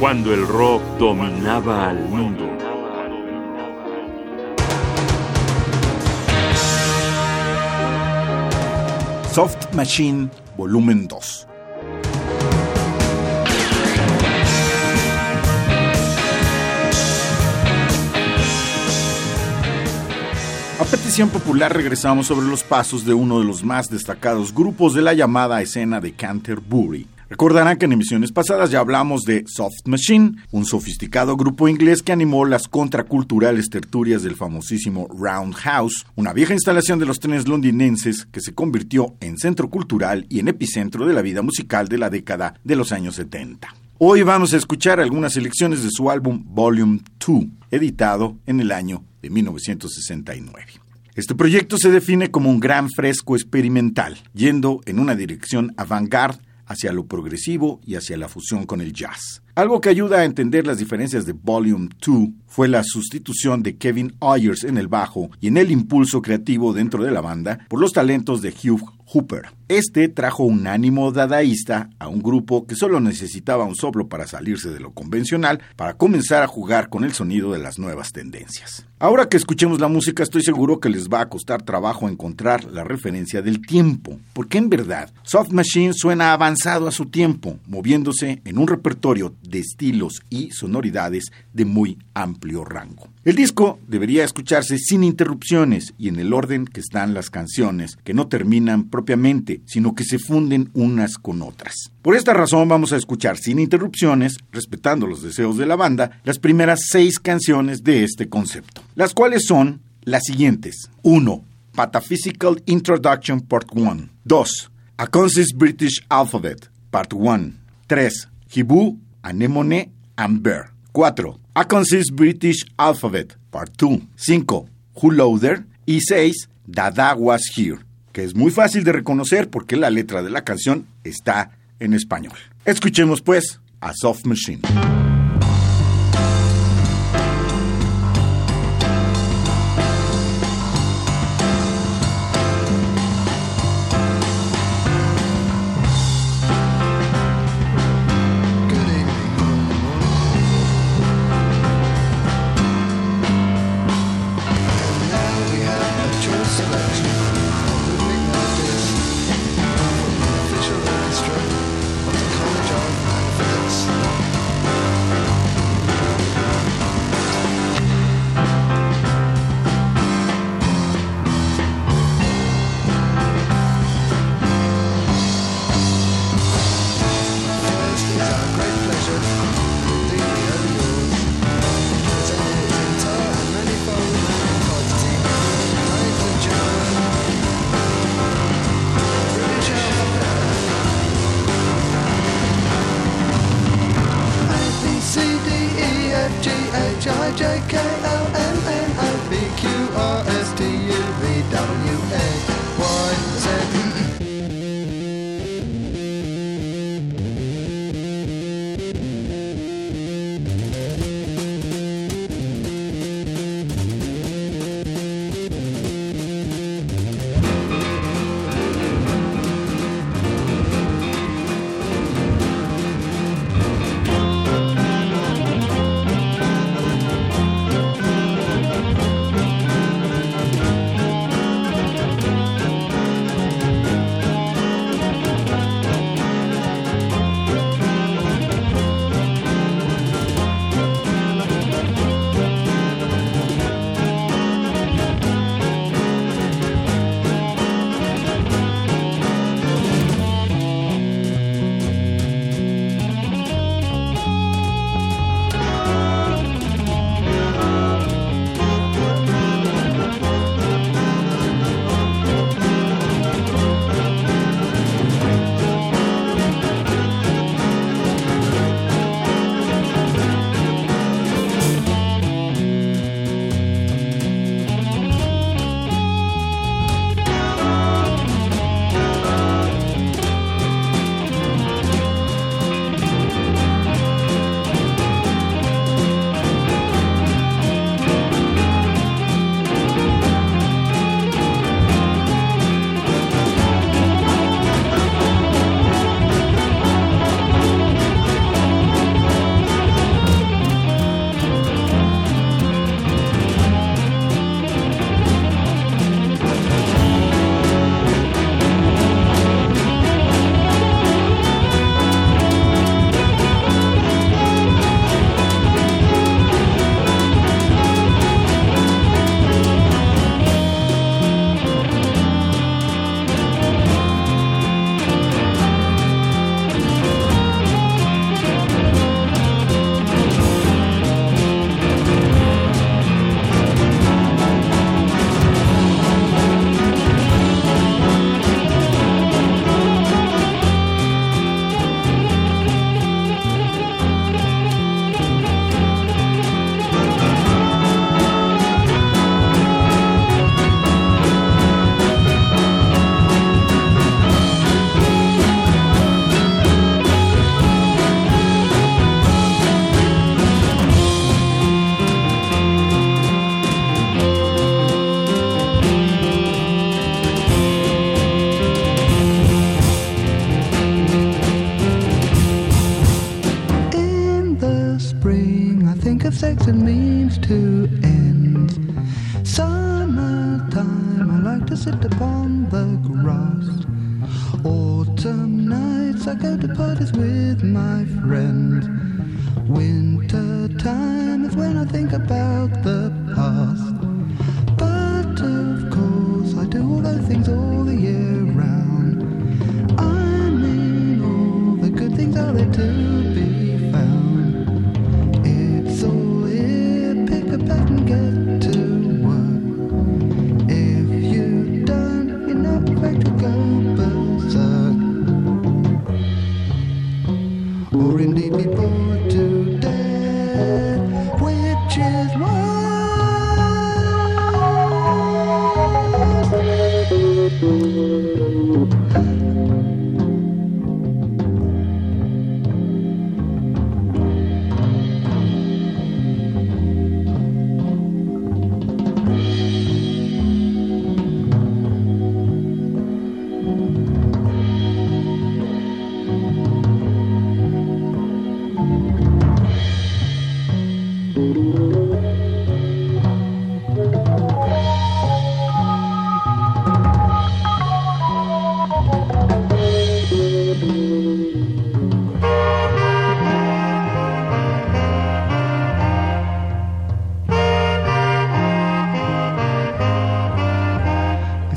cuando el rock dominaba al mundo. Soft Machine, volumen 2. A petición popular regresamos sobre los pasos de uno de los más destacados grupos de la llamada escena de Canterbury. Recordarán que en emisiones pasadas ya hablamos de Soft Machine, un sofisticado grupo inglés que animó las contraculturales tertulias del famosísimo Roundhouse, una vieja instalación de los trenes londinenses que se convirtió en centro cultural y en epicentro de la vida musical de la década de los años 70. Hoy vamos a escuchar algunas selecciones de su álbum Volume 2, editado en el año de 1969. Este proyecto se define como un gran fresco experimental, yendo en una dirección avant-garde hacia lo progresivo y hacia la fusión con el jazz. Algo que ayuda a entender las diferencias de Volume 2 fue la sustitución de Kevin Ayers en el bajo y en el impulso creativo dentro de la banda por los talentos de Hugh Hooper. Este trajo un ánimo dadaísta a un grupo que solo necesitaba un soplo para salirse de lo convencional para comenzar a jugar con el sonido de las nuevas tendencias. Ahora que escuchemos la música estoy seguro que les va a costar trabajo encontrar la referencia del tiempo, porque en verdad Soft Machine suena avanzado a su tiempo, moviéndose en un repertorio de estilos y sonoridades de muy amplio rango. El disco debería escucharse sin interrupciones y en el orden que están las canciones, que no terminan propiamente, sino que se funden unas con otras. Por esta razón vamos a escuchar sin interrupciones, respetando los deseos de la banda, las primeras seis canciones de este concepto, las cuales son las siguientes. 1. Pataphysical Introduction Part 1. 2. A Conscious British Alphabet Part 1. 3. Hibu, Anemone, and Bear. 4. A Consist British Alphabet, Part 2. 5. Who Loader. Y 6. Dada Was Here, que es muy fácil de reconocer porque la letra de la canción está en español. Escuchemos pues a Soft Machine. Thank you. friend. Winter time is when I think about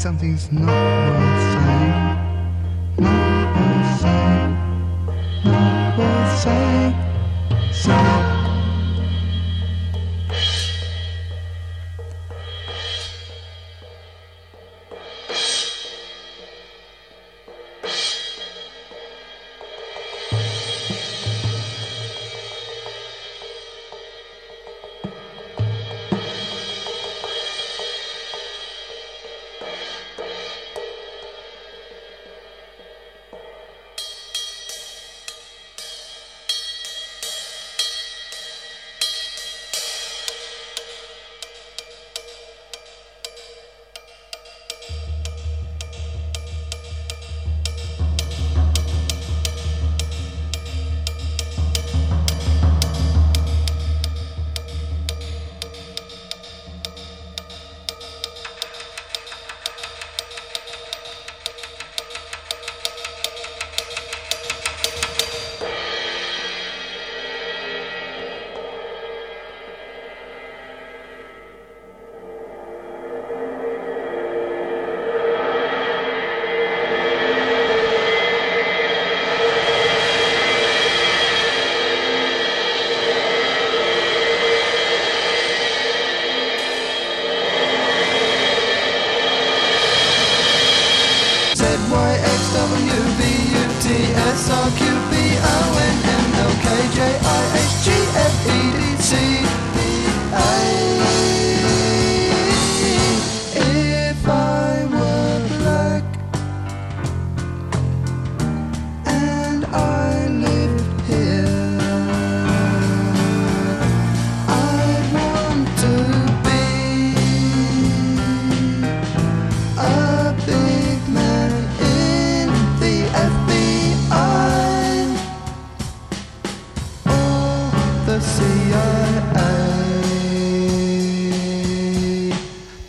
something's not wrong.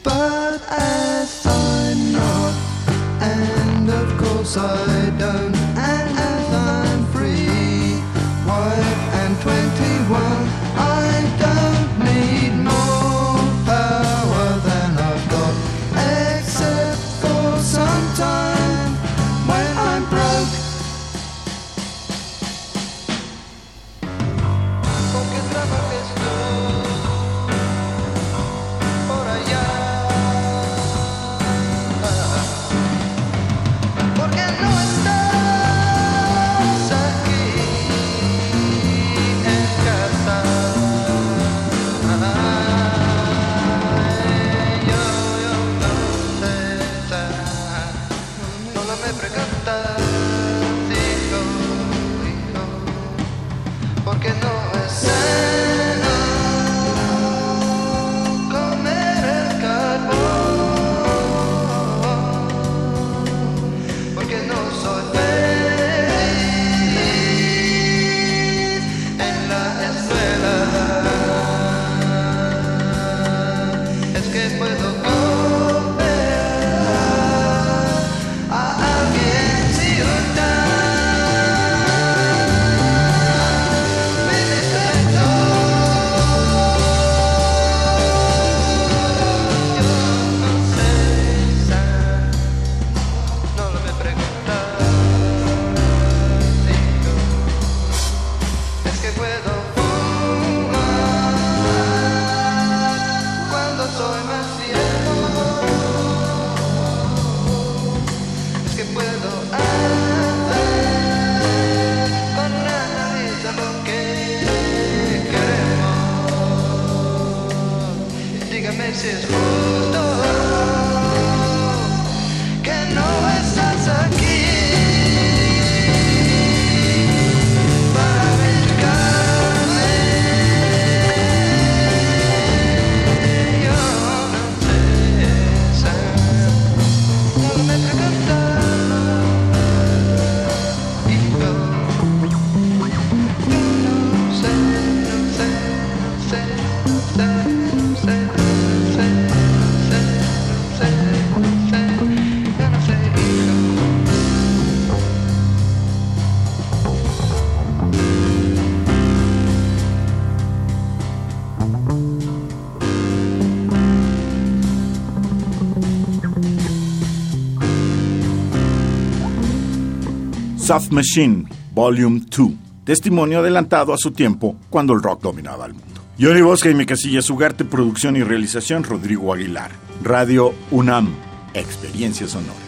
But as I'm not, and of course I. Soft Machine, Volume 2, testimonio adelantado a su tiempo cuando el rock dominaba el mundo. Johnny Bosca y mi casilla Sugarte, producción y realización Rodrigo Aguilar. Radio UNAM, experiencia sonora.